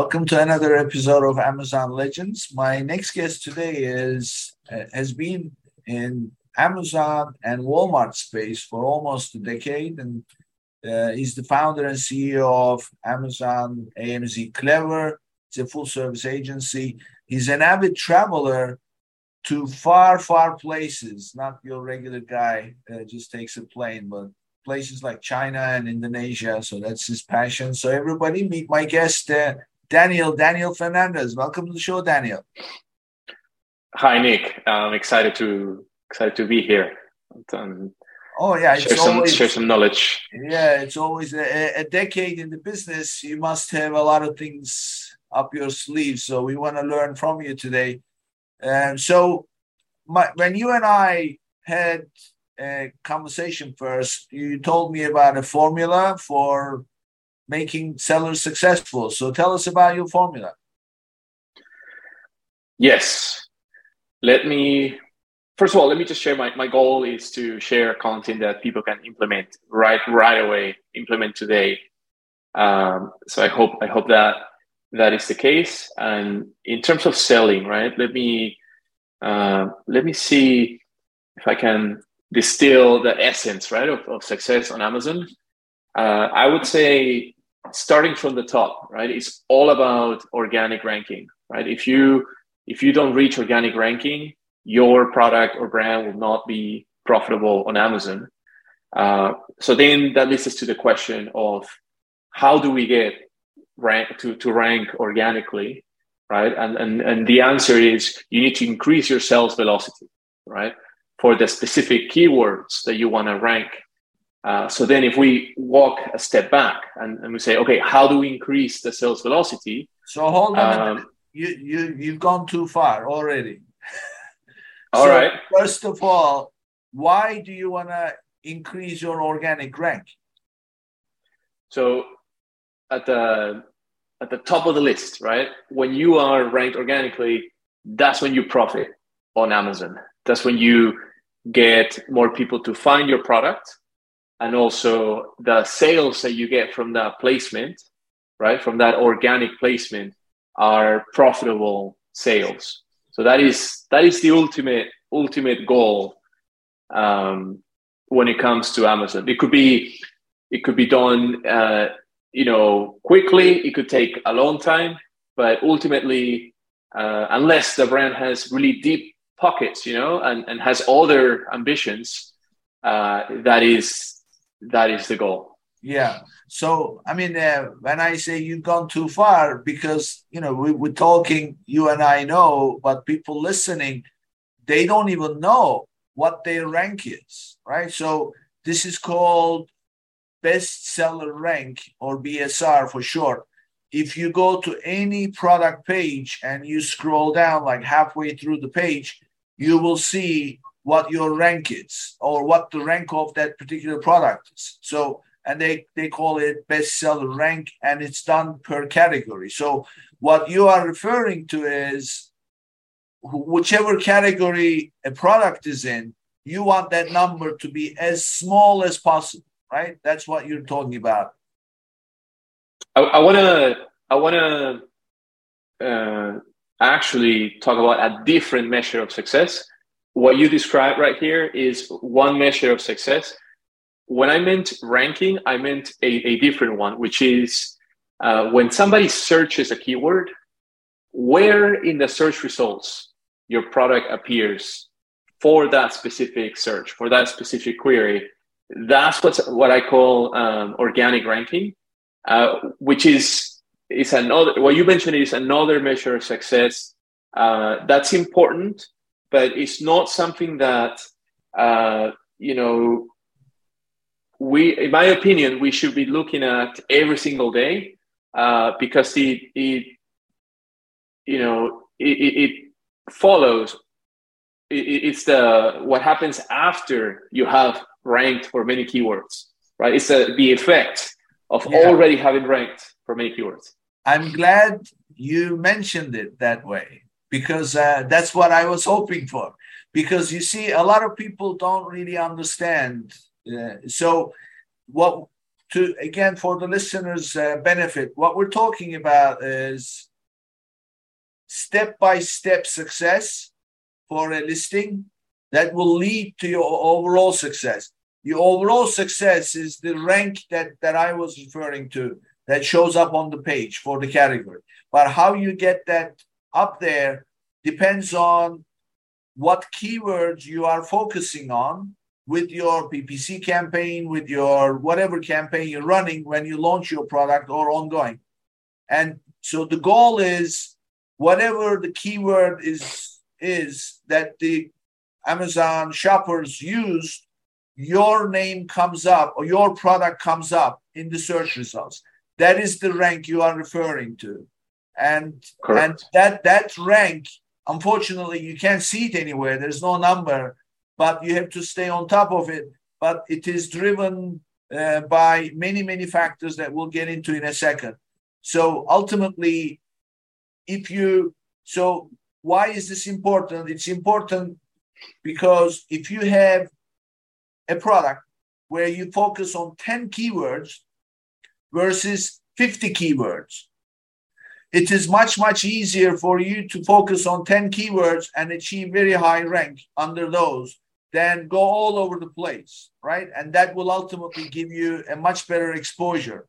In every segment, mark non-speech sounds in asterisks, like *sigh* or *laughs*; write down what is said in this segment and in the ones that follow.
Welcome to another episode of Amazon Legends. My next guest today is uh, has been in Amazon and Walmart space for almost a decade, and uh, he's the founder and CEO of Amazon AMZ Clever. It's a full service agency. He's an avid traveler to far, far places. Not your regular guy uh, just takes a plane, but places like China and Indonesia. So that's his passion. So everybody, meet my guest. Uh, Daniel, Daniel Fernandez. Welcome to the show, Daniel. Hi, Nick. I'm excited to excited to be here. Um, oh yeah, share some always, share some knowledge. Yeah, it's always a, a, decade in the business. You must have a lot of things up your sleeve. So we want to learn from you today. Um, so my, when you and I had a conversation first, you told me about a formula for making sellers successful. So tell us about your formula. Yes. Let me, first of all, let me just share my, my goal is to share content that people can implement right, right away, implement today. Um, so I hope, I hope that that is the case. And in terms of selling, right, let me, uh, let me see if I can distill the essence, right, of, of success on Amazon. Uh, I would say starting from the top, right? It's all about organic ranking, right? If you if you don't reach organic ranking, your product or brand will not be profitable on Amazon. Uh, so then that leads us to the question of how do we get rank to, to rank organically, right? And, and and the answer is you need to increase your sales velocity, right? For the specific keywords that you want to rank uh, so then if we walk a step back and, and we say, okay, how do we increase the sales velocity? So hold on um, You, you, you've gone too far already. *laughs* All so right. First of all, why do you want to increase your organic rank? So at the at the top of the list, right? When you are ranked organically, that's when you profit on Amazon. That's when you get more people to find your product and also the sales that you get from that placement, right, from that organic placement, are profitable sales. So that is that is the ultimate ultimate goal um, when it comes to Amazon. It could be it could be done, uh, you know, quickly. It could take a long time, but ultimately, uh, unless the brand has really deep pockets, you know, and, and has other ambitions, uh, that is that is the goal. Yeah. So, I mean, uh, when I say you've gone too far, because, you know, we, we're talking, you and I know, but people listening, they don't even know what their rank is, right? So, this is called bestseller rank or BSR for short. If you go to any product page and you scroll down like halfway through the page, you will see what your rank is or what the rank of that particular product is. So, and they, they call it bestseller rank and it's done per category. So, what you are referring to is whichever category a product is in, you want that number to be as small as possible, right? That's what you're talking about. I want to, I want to uh, actually talk about a different measure of success what you described right here is one measure of success. When I meant ranking, I meant a, a different one, which is uh, when somebody searches a keyword, where in the search results your product appears for that specific search, for that specific query. That's what's, what I call um, organic ranking, uh, which is is another. What you mentioned is another measure of success. Uh, that's important but it's not something that uh, you know we in my opinion we should be looking at every single day uh, because it, it you know it, it follows. it's the what happens after you have ranked for many keywords, right? It's the, the effect of yeah. already having ranked for many keywords. I'm glad you mentioned it that way because uh, that's what I was hoping for. Because you see, a lot of people don't really understand. Uh, so, what to again for the listeners' uh, benefit, what we're talking about is step by step success for a listing that will lead to your overall success. Your overall success is the rank that, that I was referring to that shows up on the page for the category. But how you get that up there depends on what keywords you are focusing on with your PPC campaign, with your whatever campaign you're running when you launch your product or ongoing. And so the goal is whatever the keyword is is that the Amazon shoppers use, your name comes up or your product comes up in the search results. That is the rank you are referring to. And Correct. and that that rank, unfortunately, you can't see it anywhere. There's no number, but you have to stay on top of it. But it is driven uh, by many many factors that we'll get into in a second. So ultimately, if you so why is this important? It's important because if you have a product where you focus on 10 keywords versus 50 keywords, it is much, much easier for you to focus on 10 keywords and achieve very high rank under those than go all over the place, right? And that will ultimately give you a much better exposure.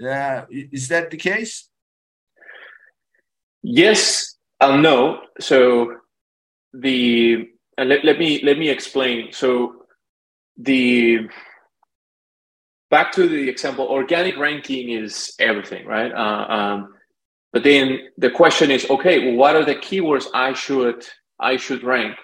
Uh, is that the case? Yes and no. So the and let, let me let me explain. So the back to the example, organic ranking is everything, right? Uh, um, but then the question is, okay, well, what are the keywords I should I should rank?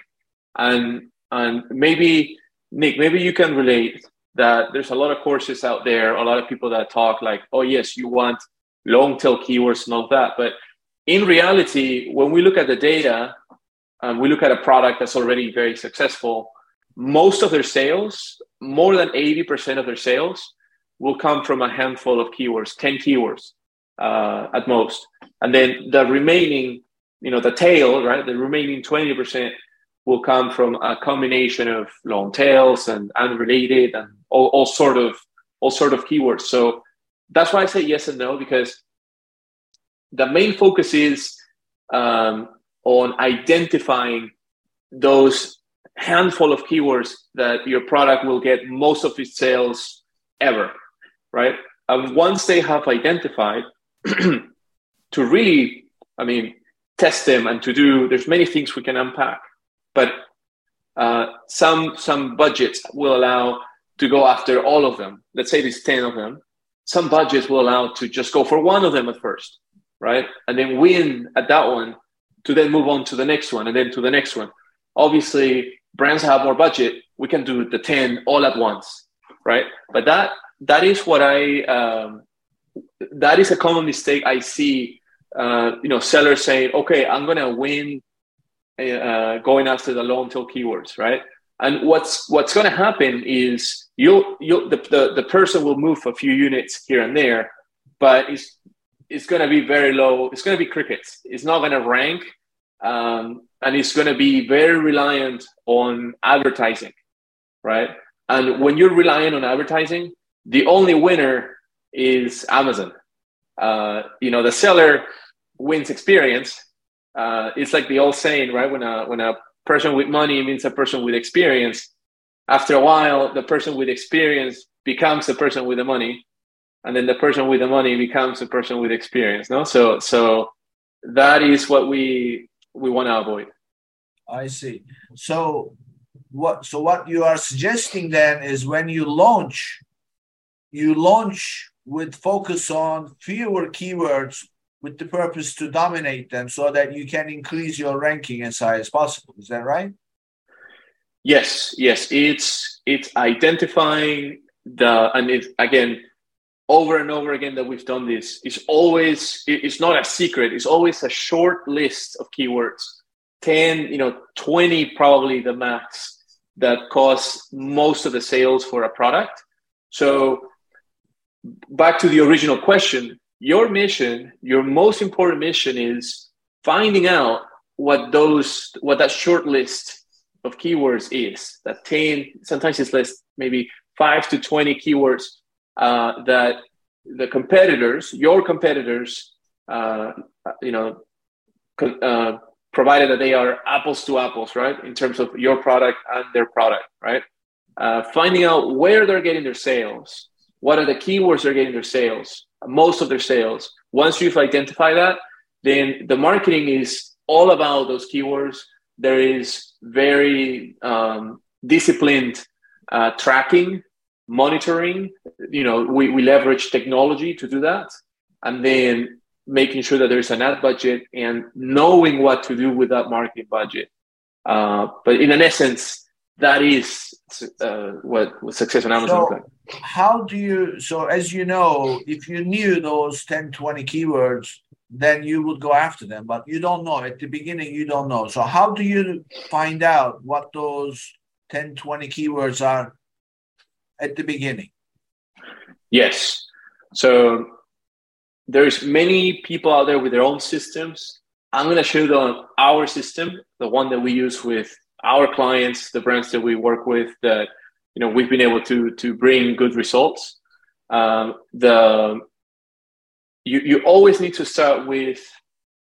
And and maybe Nick, maybe you can relate that there's a lot of courses out there, a lot of people that talk like, oh yes, you want long tail keywords and all that, but in reality, when we look at the data, and we look at a product that's already very successful, most of their sales, more than 80% of their sales, will come from a handful of keywords, 10 keywords uh, at most. And then the remaining, you know, the tail, right? The remaining 20% will come from a combination of long tails and unrelated and all, all sort of all sort of keywords. So that's why I say yes and no because the main focus is um, on identifying those handful of keywords that your product will get most of its sales ever, right? And once they have identified, *clears throat* to really, I mean, test them and to do, there's many things we can unpack, but uh, some some budgets will allow to go after all of them. Let's say there's ten of them. Some budgets will allow to just go for one of them at first, right? And then win at that one to then move on to the next one and then to the next one. Obviously, brands have more budget. We can do the 10 all at once, right? But that that is what I um, that is a common mistake I see. Uh, you know, sellers saying, "Okay, I'm gonna win uh, going after the long tail keywords," right? And what's what's gonna happen is you'll you'll the, the, the person will move a few units here and there, but it's it's going to be very low. It's going to be crickets. It's not going to rank, um, and it's going to be very reliant on advertising, right? And when you're relying on advertising, the only winner is Amazon. Uh, you know, the seller wins experience. Uh, it's like the old saying, right? When a when a person with money means a person with experience. After a while, the person with experience becomes the person with the money, and then the person with the money becomes the person with experience no so so that is what we we want to avoid i see so what so what you are suggesting then is when you launch you launch with focus on fewer keywords with the purpose to dominate them so that you can increase your ranking as high as possible is that right yes yes it's it's identifying the and it again over and over again that we've done this. It's always it's not a secret. It's always a short list of keywords, ten, you know, twenty probably the max that cause most of the sales for a product. So back to the original question, your mission, your most important mission is finding out what those what that short list of keywords is. That 10, sometimes it's less, maybe five to 20 keywords uh, that the competitors, your competitors, uh, you know, uh, provided that they are apples to apples, right, in terms of your product and their product, right? Uh, finding out where they're getting their sales, what are the keywords they're getting their sales, most of their sales. Once you've identified that, then the marketing is all about those keywords. There is very um, disciplined uh, tracking, monitoring. You know, we, we leverage technology to do that. And then making sure that there's an ad budget and knowing what to do with that marketing budget. Uh, but in an essence, that is uh, what, what success on Amazon. So how do you? So as you know, if you knew those 10, 20 keywords, then you would go after them. But you don't know at the beginning. You don't know. So how do you find out what those 10, 20 keywords are at the beginning? Yes. So there's many people out there with their own systems. I'm going to show them our system, the one that we use with our clients, the brands that we work with that you know we've been able to to bring good results. Um, the you you always need to start with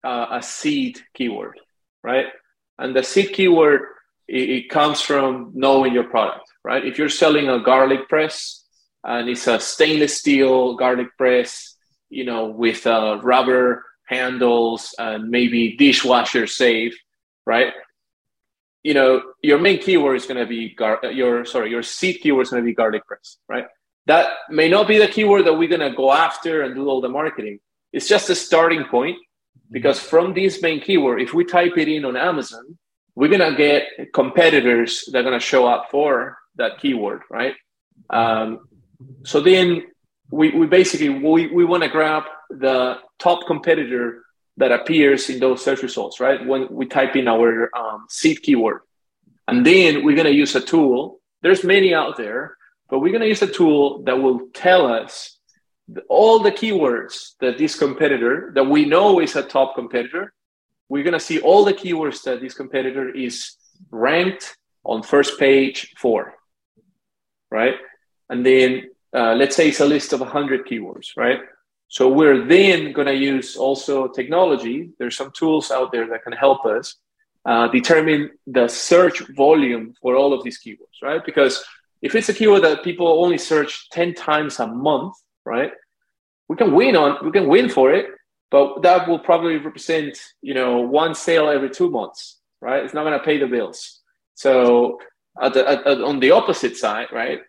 uh, a seed keyword, right? And the seed keyword it, it comes from knowing your product, right? If you're selling a garlic press and it's a stainless steel garlic press, you know, with uh, rubber handles and maybe dishwasher safe, right? You know, your main keyword is going to be gar- your sorry, your seed keyword is going to be garlic press, right? That may not be the keyword that we're going to go after and do all the marketing. It's just a starting point because from this main keyword, if we type it in on Amazon, we're going to get competitors that are going to show up for that keyword, right? Um, so then we, we basically we, we want to grab the top competitor that appears in those search results, right? When we type in our um, seed keyword. And then we're going to use a tool. There's many out there, but we're going to use a tool that will tell us all the keywords that this competitor that we know is a top competitor. We're going to see all the keywords that this competitor is ranked on first page for, right? And then uh, let's say it's a list of 100 keywords, right? So we're then going to use also technology. There's some tools out there that can help us uh, determine the search volume for all of these keywords, right? Because if it's a keyword that people only search 10 times a month, right? We can win on, we can win for it, but that will probably represent, you know, one sale every two months, right? It's not going to pay the bills. So at the, at, on the opposite side, right?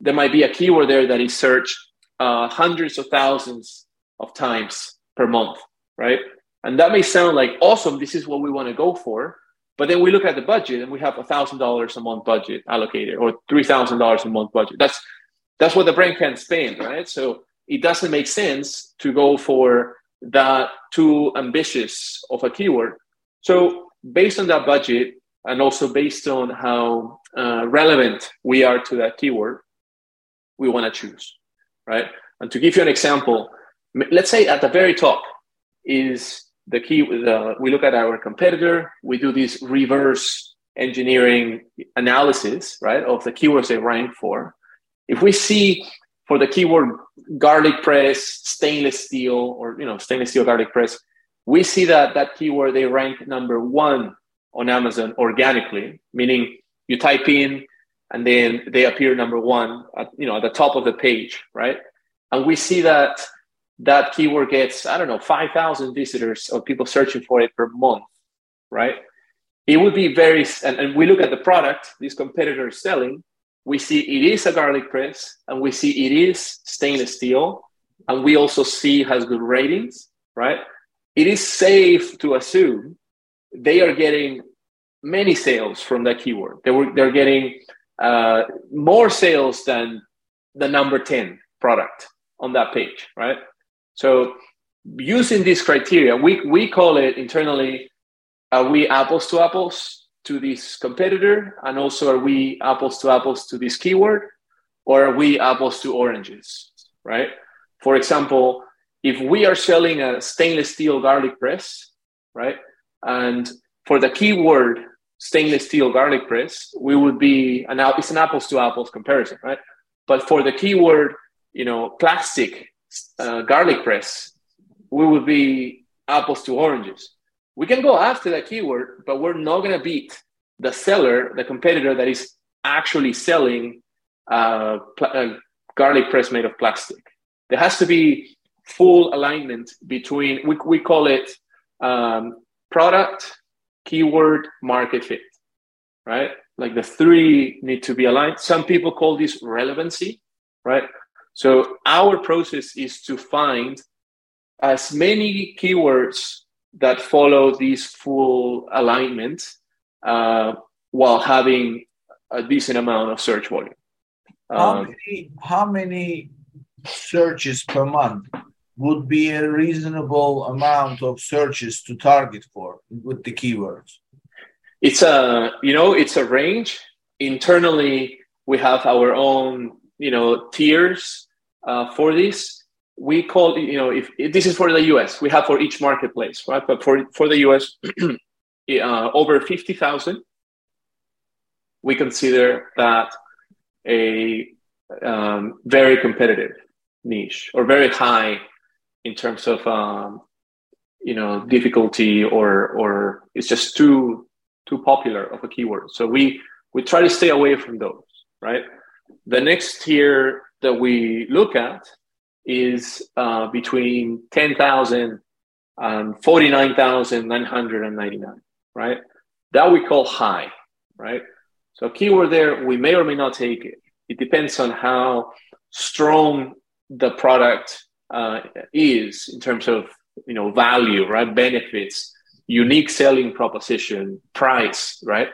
There might be a keyword there that is searched uh, hundreds of thousands of times per month, right? And that may sound like awesome. This is what we want to go for. But then we look at the budget and we have a thousand dollars a month budget allocated or three thousand dollars a month budget. That's that's what the brand can spend, right? So it doesn't make sense to go for that too ambitious of a keyword. So based on that budget and also based on how uh, relevant we are to that keyword, we want to choose right? And to give you an example, let's say at the very top is the key. The, we look at our competitor, we do this reverse engineering analysis, right, of the keywords they rank for. If we see for the keyword garlic press, stainless steel, or you know, stainless steel garlic press, we see that that keyword they rank number one on Amazon organically, meaning you type in and then they appear number one at you know at the top of the page right? And we see that that keyword gets i don't know 5000 visitors or people searching for it per month right? It would be very and, and we look at the product these competitors selling we see it is a garlic press and we see it is stainless steel and we also see has good ratings right? It is safe to assume they are getting many sales from that keyword. They were they're getting uh, more sales than the number 10 product on that page, right? So using this criteria, we, we call it internally, are we apples to apples to this competitor? And also, are we apples to apples to this keyword? Or are we apples to oranges, right? For example, if we are selling a stainless steel garlic press, right? And for the keyword stainless steel garlic press, we would be an it's an apples to apples comparison, right? But for the keyword, you know, plastic uh, garlic press, we would be apples to oranges. We can go after that keyword, but we're not to beat the seller, the competitor that is actually selling uh, pl- uh, garlic press made of plastic. There has to be full alignment between, we, we call it um, product, keyword, market fit, right? Like the three need to be aligned. Some people call this relevancy, right? So our process is to find as many keywords that follow this full alignment uh, while having a decent amount of search volume. How um, many, how many searches per month would be a reasonable amount of searches to target for with the keywords? It's a you know it's a range. Internally, we have our own you know tiers uh, for this. We call you know if, this is for the US, we have for each marketplace, right? But for for the US, *clears throat* uh, over fifty thousand, we consider that a um, very competitive niche or very high in terms of um, you know difficulty or or it's just too too popular of a keyword. So we we try to stay away from those, right? The next tier that we look at is uh, between 10,000 and 49,999, right? That we call high, right? So keyword there, we may or may not take it. It depends on how strong the product uh, is in terms of you know value, right? Benefits, unique selling proposition, price, right?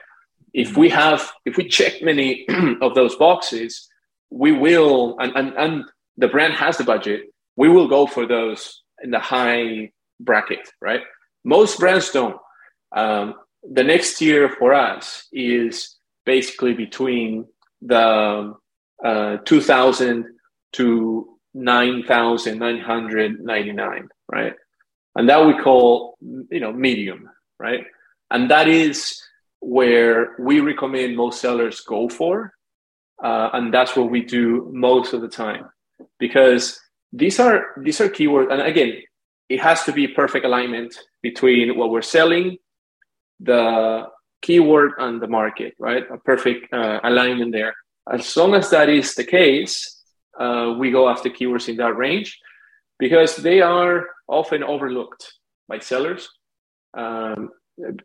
If we have, if we check many *clears throat* of those boxes, we will, and, and, and the brand has the budget, we will go for those in the high bracket, right? Most brands don't. Um, the next tier for us is basically between the uh, 2000 to 9,999, right? And that we call, you know, medium, right? And that is where we recommend most sellers go for. Uh, and that's what we do most of the time because these are these are keywords and again it has to be perfect alignment between what we're selling the keyword and the market right a perfect uh, alignment there as long as that is the case uh, we go after keywords in that range because they are often overlooked by sellers. Um,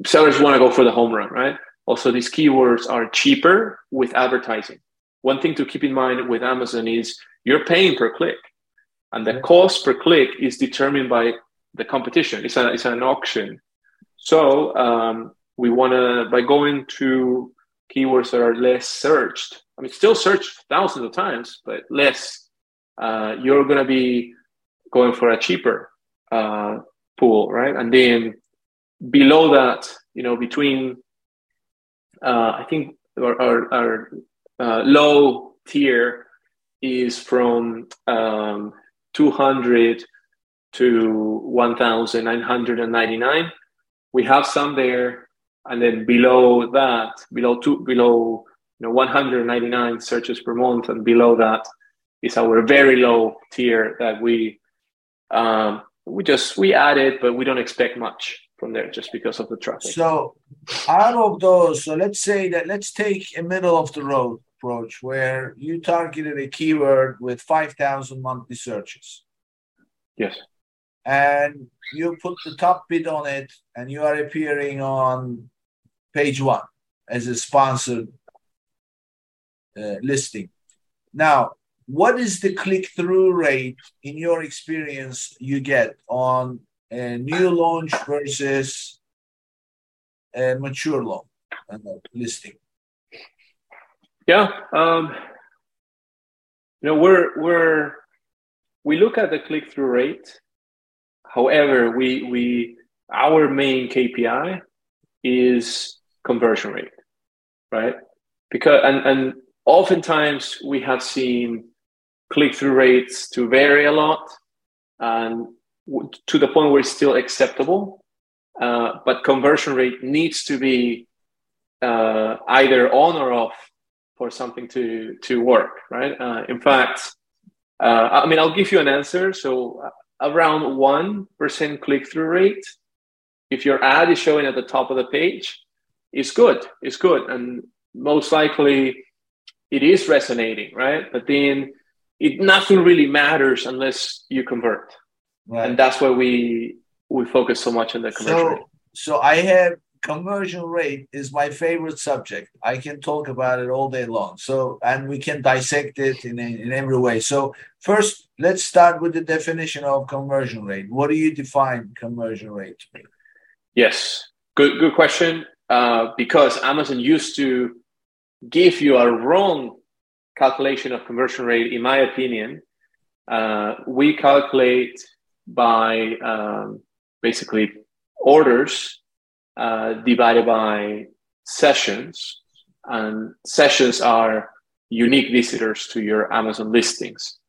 sellers want to go for the home run, right? Also, these keywords are cheaper with advertising. One thing to keep in mind with Amazon is you're paying per click, and the cost per click is determined by the competition. It's, a, it's an auction. So um, we want to, by going to keywords that are less searched, I mean, still searched thousands of times, but less. Uh, you're going to be going for a cheaper uh, pool, right? And then below that, you know, between, uh, I think our, our, our uh, low tier is from um, 200 to 1,999. We have some there, and then below that, below two, below know 199 searches per month and below that is our very low tier that we um, we just we added but we don't expect much from there just because of the traffic. So out of those so let's say that let's take a middle of the road approach where you targeted a keyword with 5000 monthly searches. Yes. And you put the top bid on it and you are appearing on page one as a sponsored uh, listing. Now, what is the click through rate in your experience you get on a new launch versus a mature launch uh, listing? Yeah, um, you know we're we're we look at the click through rate. However, we we our main KPI is conversion rate, right? Because and and oftentimes we have seen click through rates to vary a lot, and to the point where it's still acceptable. Uh, but conversion rate needs to be uh, either on or off for something to to work, right? Uh, in fact, uh, I mean, I'll give you an answer. So uh, around one percent click through rate, if your ad is showing at the top of the page, it's good. It's good, and most likely it is resonating, right? But then it nothing really matters unless you convert, right. and that's why we we focus so much on the conversion so, rate. So I have conversion rate is my favorite subject. I can talk about it all day long. So, and we can dissect it in, in every way. So, first, let's start with the definition of conversion rate. What do you define conversion rate to be? Yes, good, good question. Uh, because Amazon used to give you a wrong calculation of conversion rate, in my opinion. Uh, we calculate by um, basically orders uh, divided by sessions, and sessions are unique visitors to your Amazon listings,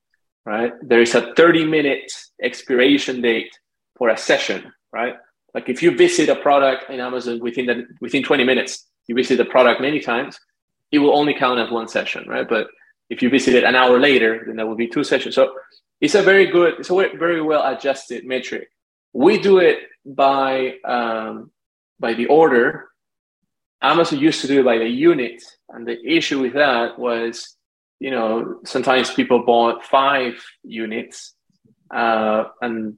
right? There is a 30 minute expiration date for a session, right? Like if you visit a product in Amazon within the, within 20 minutes, you visit the product many times, it will only count as one session, right? But if you visit it an hour later, then that will be two sessions. So it's a very good, it's a very well adjusted metric. We do it by um, by the order. Amazon used to do it by the unit, and the issue with that was, you know, sometimes people bought five units, uh, and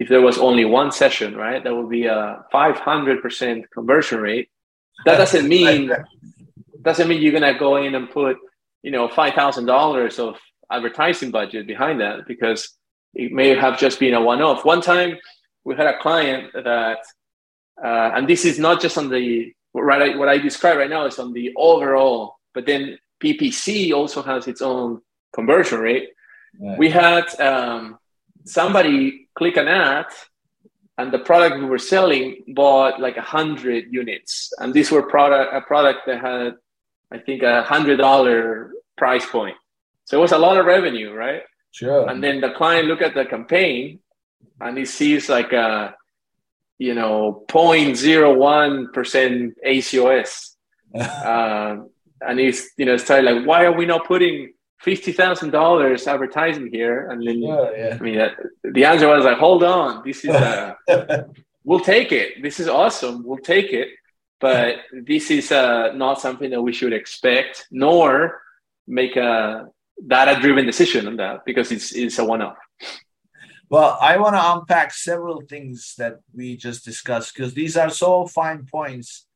if there was only one session, right, that would be a 500% conversion rate. That doesn't mean doesn't mean you're gonna go in and put, you know, five thousand dollars of advertising budget behind that because it may have just been a one-off. One time, we had a client that uh, and this is not just on the right what I describe right now is on the overall, but then PPC also has its own conversion rate. Right. We had um, somebody click an ad, and the product we were selling bought like a hundred units, and these were product a product that had I think a hundred dollar price point. So it was a lot of revenue, right? Sure. And then the client look at the campaign, and he sees like a you know 0.01 percent ACOS, *laughs* uh, and he's you know started like, why are we not putting fifty thousand dollars advertising here? And then yeah, yeah. I mean, uh, the answer was like, hold on, this is uh, *laughs* we'll take it. This is awesome. We'll take it, but this is uh, not something that we should expect, nor make a data-driven decision on that because it's it's a one-off. Well, I want to unpack several things that we just discussed because these are so fine points,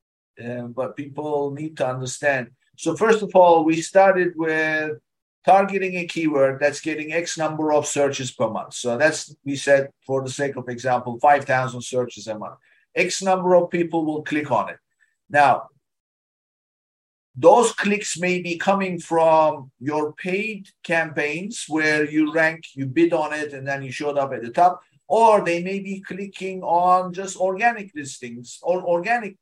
uh, but people need to understand. So, first of all, we started with targeting a keyword that's getting X number of searches per month. So, that's, we said, for the sake of example, 5,000 searches a month. X number of people will click on it. Now, those clicks may be coming from your paid campaigns where you rank, you bid on it, and then you showed up at the top, or they may be clicking on just organic listings or organic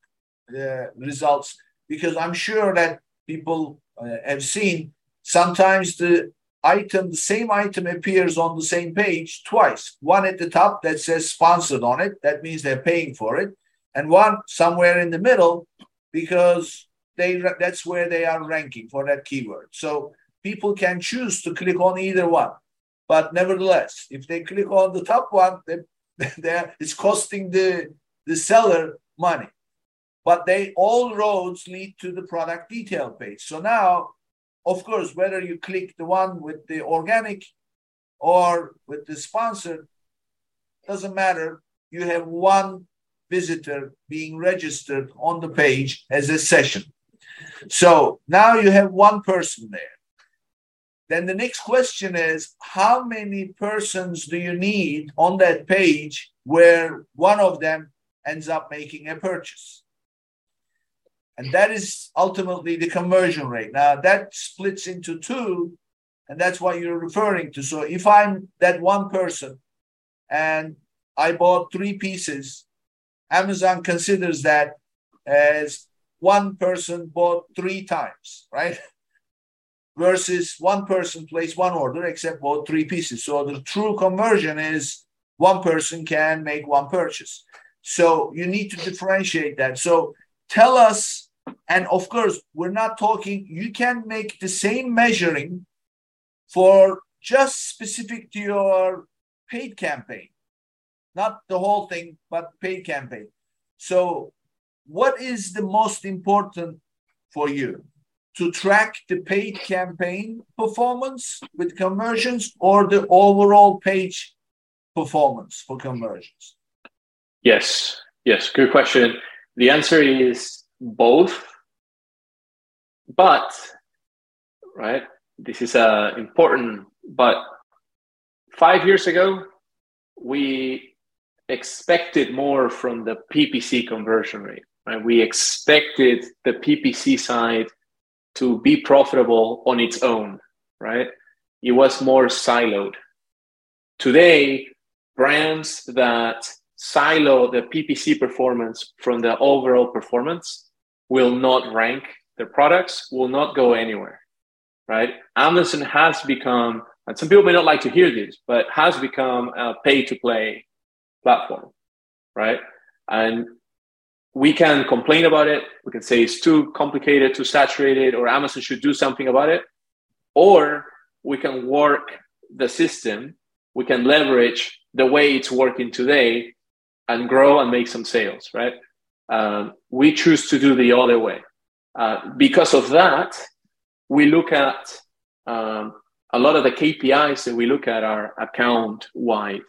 uh, results because I'm sure that people uh, have seen sometimes the item, the same item appears on the same page twice. One at the top that says sponsored on it, that means they're paying for it, and one somewhere in the middle because they that's where they are ranking for that keyword. So people can choose to click on either one. But nevertheless, if they click on the top one, they, *laughs* it's costing the, the seller money. But they all roads lead to the product detail page. So now, of course, whether you click the one with the organic or with the sponsored, doesn't matter. You have one visitor being registered on the page as a session. So now you have one person there. Then the next question is how many persons do you need on that page where one of them ends up making a purchase? And that is ultimately the conversion rate. Now that splits into two And that's what you're referring to. So if I'm that one person and I bought three pieces, Amazon considers that as one person bought three times, right? *laughs* Versus one person placed one order except bought three pieces. So the true conversion is one person can make one purchase. So you need to differentiate that. So tell us, and of course, we're not talking, you can make the same measuring for just specific to your paid campaign, not the whole thing, but paid campaign. So, what is the most important for you? To track the paid campaign performance with conversions or the overall page performance for conversions? Yes, yes, good question. The answer is both, but right, this is uh, important. But five years ago, we expected more from the PPC conversion rate. Right? We expected the PPC side to be profitable on its own. Right? It was more siloed. Today, brands that silo the PPC performance from the overall performance will not rank their products, will not go anywhere, right? Amazon has become, and some people may not like to hear this, but has become a pay to play platform, right? And we can complain about it. We can say it's too complicated, too saturated, or Amazon should do something about it. Or we can work the system, we can leverage the way it's working today and grow and make some sales, right? Um, we choose to do the other way. Uh, because of that, we look at um, a lot of the KPIs that we look at are account wide.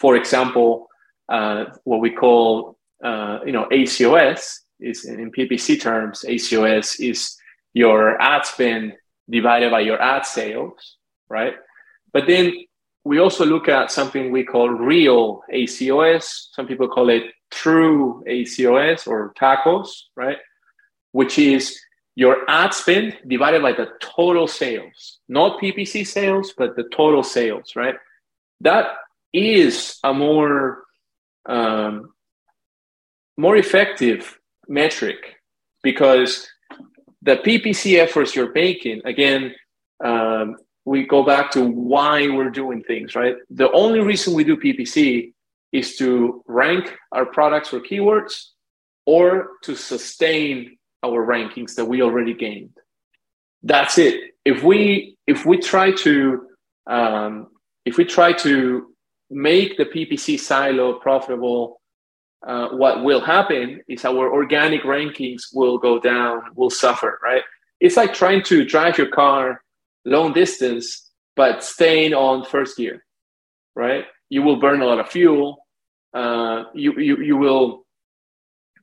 For example, uh, what we call uh, you know ACOS is in PPC terms. ACOS is your ad spend divided by your ad sales, right? But then we also look at something we call real ACOS. Some people call it true ACOS or TACOS, right? Which is your ad spend divided by the total sales, not PPC sales, but the total sales, right? That is a more um, more effective metric because the PPC efforts you're making, again, um, we go back to why we're doing things, right? The only reason we do PPC is to rank our products for keywords or to sustain our rankings that we already gained. That's it. If we if we try to um, if we try to make the PPC silo profitable, uh, what will happen is our organic rankings will go down, will suffer, right? It's like trying to drive your car long distance, but staying on first gear, right? You will burn a lot of fuel. Uh, you, you, you will,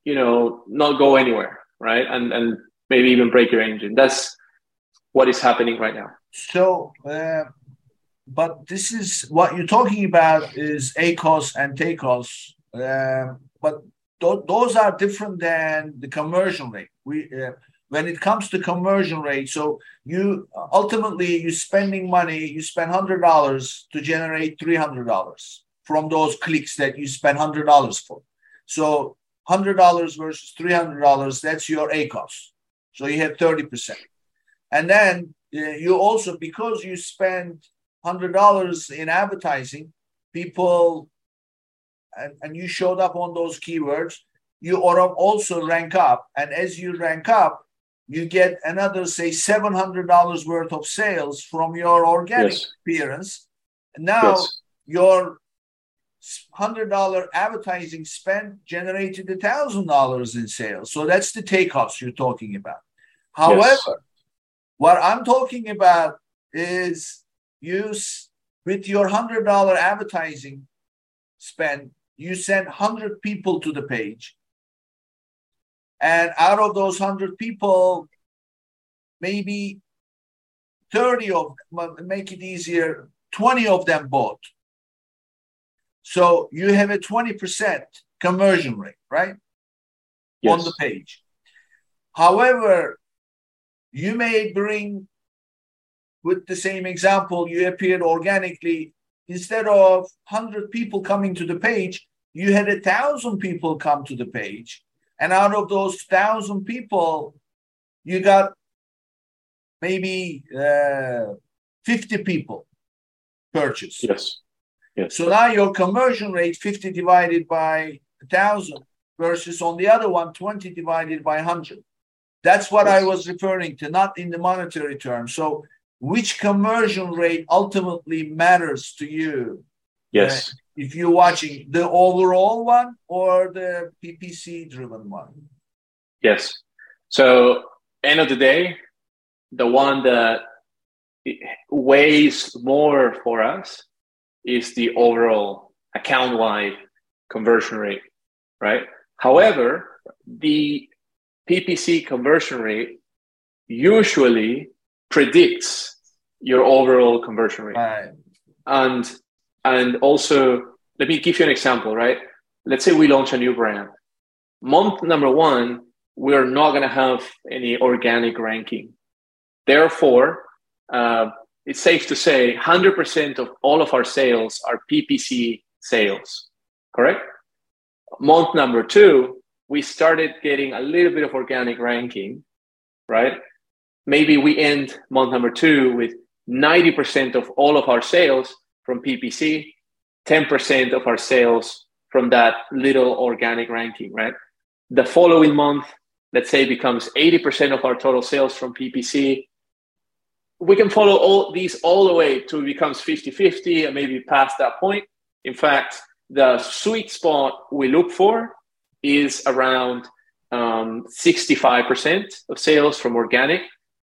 you know, not go anywhere, right? And, and maybe even break your engine. That's what is happening right now. So, uh, but this is what you're talking about is ACOS and TACOS. Uh, but th- those are different than the conversion rate. We, uh, when it comes to conversion rate so you ultimately you're spending money you spend $100 to generate $300 from those clicks that you spend $100 for so $100 versus $300 that's your acos so you have 30% and then uh, you also because you spend $100 in advertising people and, and you showed up on those keywords you also rank up and as you rank up you get another say $700 worth of sales from your organic yes. appearance now yes. your $100 advertising spend generated $1000 in sales so that's the TACOS you're talking about however yes. what i'm talking about is use with your $100 advertising spend you send 100 people to the page and out of those 100 people, maybe 30 of them, make it easier, 20 of them bought. So you have a 20% conversion rate, right? Yes. On the page. However, you may bring with the same example, you appeared organically. Instead of 100 people coming to the page, you had a thousand people come to the page. And out of those thousand people, you got maybe uh, 50 people purchase. Yes. Yes. So now your conversion rate 50 divided by 1,000 versus on the other one 20 divided by 100. That's what yes. I was referring to, not in the monetary term. So which conversion rate ultimately matters to you? Yes. Uh, if you're watching the overall one or the PPC driven one? Yes. So end of the day, the one that weighs more for us is the overall account wide conversion rate, right? However, the PPC conversion rate usually predicts your overall conversion rate. Right. And and also let me give you an example, right? Let's say we launch a new brand. Month number one, we're not going to have any organic ranking. Therefore, uh, it's safe to say 100% of all of our sales are PPC sales, correct? Month number two, we started getting a little bit of organic ranking, right? Maybe we end month number two with 90% of all of our sales from PPC, 10% of our sales from that little organic ranking, right? The following month, let's say becomes 80% of our total sales from PPC, we can follow all these all the way to it becomes 50-50 and maybe past that point. In fact, the sweet spot we look for is around um, 65% of sales from organic,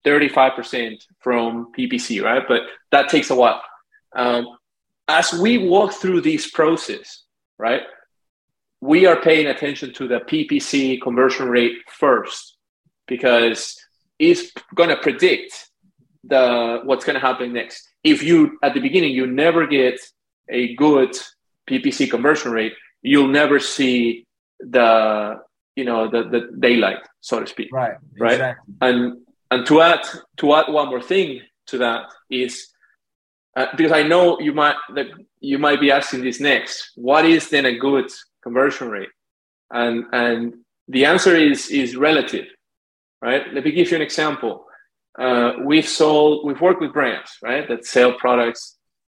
35% from PPC, right? But that takes a while. Um, as we walk through this process, right, we are paying attention to the PPC conversion rate first because it's going to predict the what's going to happen next. If you at the beginning you never get a good PPC conversion rate, you'll never see the you know the the daylight, so to speak. Right. Right. Exactly. And and to add to add one more thing to that is uh, because I know you might that you might be asking this next. What is then a good conversion rate? And and the answer is is relative, right? Let me give you an example uh, we've sold, we've worked with brands, right, that sell products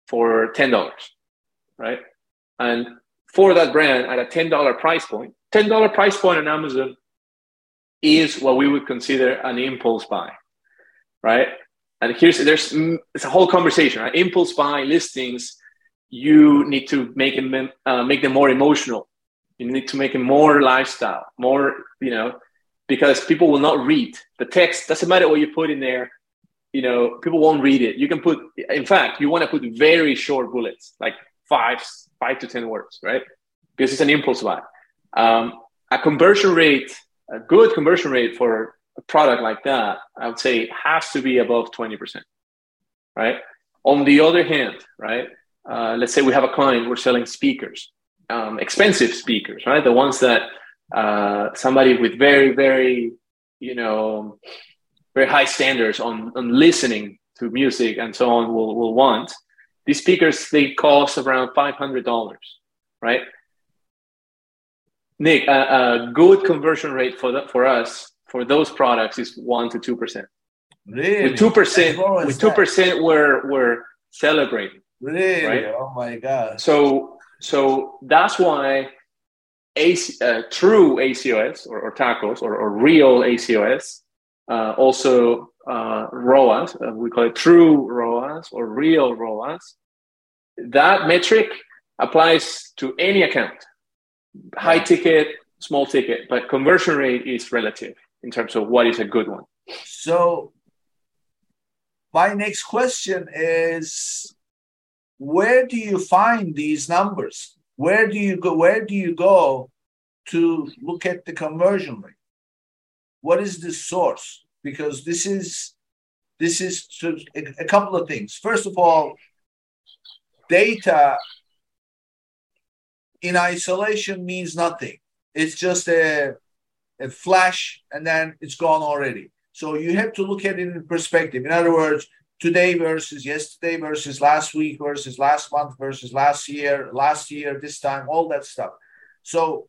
for ten dollars, right, and for that brand at a ten dollar price point, ten dollar price point on Amazon is what we would consider an impulse buy, right? And here's there's it's a whole conversation, right? Impulse buy listings, you need to make them uh, make them more emotional. You need to make them more lifestyle, more you know because people will not read the text. Doesn't matter what you put in there. You know, people won't read it. You can put, in fact, you want to put very short bullets, like five, five to ten words, right? Because it's an impulse buy. Um, a conversion rate, a good conversion rate for a product like that, I would say has to be above twenty percent, right? On the other hand, right? Uh, let's say we have a client, we're selling speakers, um, expensive speakers, right? The ones that uh, somebody with very, very, you know, very high standards on, on listening to music and so on will, will want. These speakers, they cost around $500, right? Nick, a, a good conversion rate for, the, for us for those products is 1% to 2%. Really? With 2%, with 2% we're, we're celebrating. Really? Right? Oh my God. So, so that's why AC, uh, true ACOS or, or TACOS or, or, real ACOS, uh, also uh, ROAS, uh, we call it true ROAS or real ROAS. That metric applies to any account, high ticket, small ticket, but conversion rate is relative in terms of what is a good one. So, my next question is where do you find these numbers? where do you go where do you go to look at the conversion rate what is the source because this is this is a couple of things first of all data in isolation means nothing it's just a, a flash and then it's gone already so you have to look at it in perspective in other words today versus yesterday versus last week versus last month versus last year, last year, this time, all that stuff. So,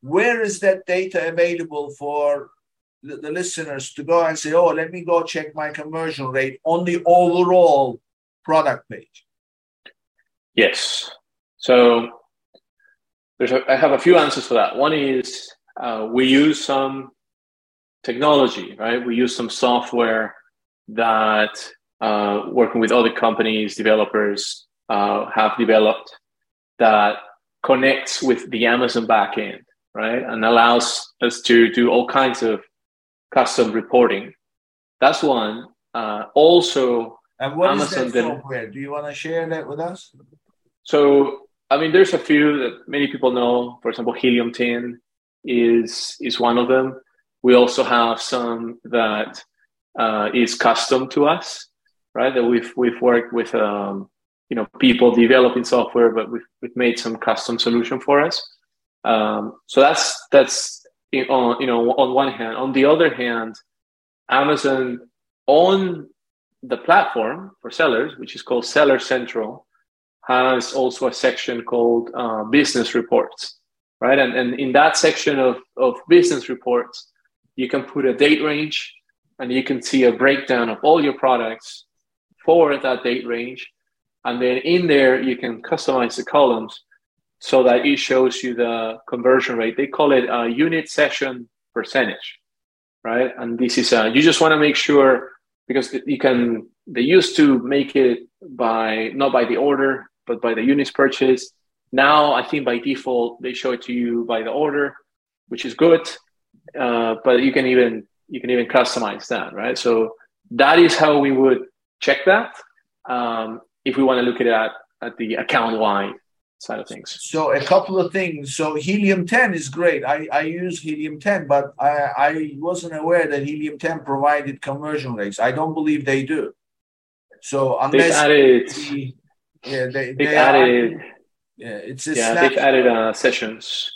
where is that data available for the, the listeners to go and say, oh, let me go check my conversion rate on the overall product page? Yes. So, there's a, I have a few answers for that. One is uh, we use some technology, right? We use some software that uh, working with other companies, developers uh, have developed that connects with the Amazon backend, right? And allows us to do all kinds of custom reporting. That's one. Uh, also, and what Amazon is that software? Do you want to share that with us? So, I mean, there's a few that many people know. For example, Helium 10 is is one of them. We also have some that uh, is custom to us, right? That we've we've worked with um, you know people developing software, but we've we've made some custom solution for us. Um, so that's that's on you know on one hand. On the other hand, Amazon on the platform for sellers, which is called Seller Central, has also a section called uh, Business Reports, right? And and in that section of of business reports, you can put a date range and you can see a breakdown of all your products for that date range. And then in there, you can customize the columns so that it shows you the conversion rate. They call it a unit session percentage, right? And this is a, you just want to make sure because you can, they used to make it by, not by the order, but by the units purchased. Now, I think by default, they show it to you by the order, which is good. Uh, but you can even you can even customize that, right? So that is how we would check that um, if we want to look at at, the account wide side of things. So a couple of things. So helium 10 is great. I, I use helium 10, but I, I wasn't aware that helium 10 provided conversion rates. I don't believe they do. So unless they've added, the, yeah, they, they've they added, are, yeah, it's yeah, they've added uh, sessions.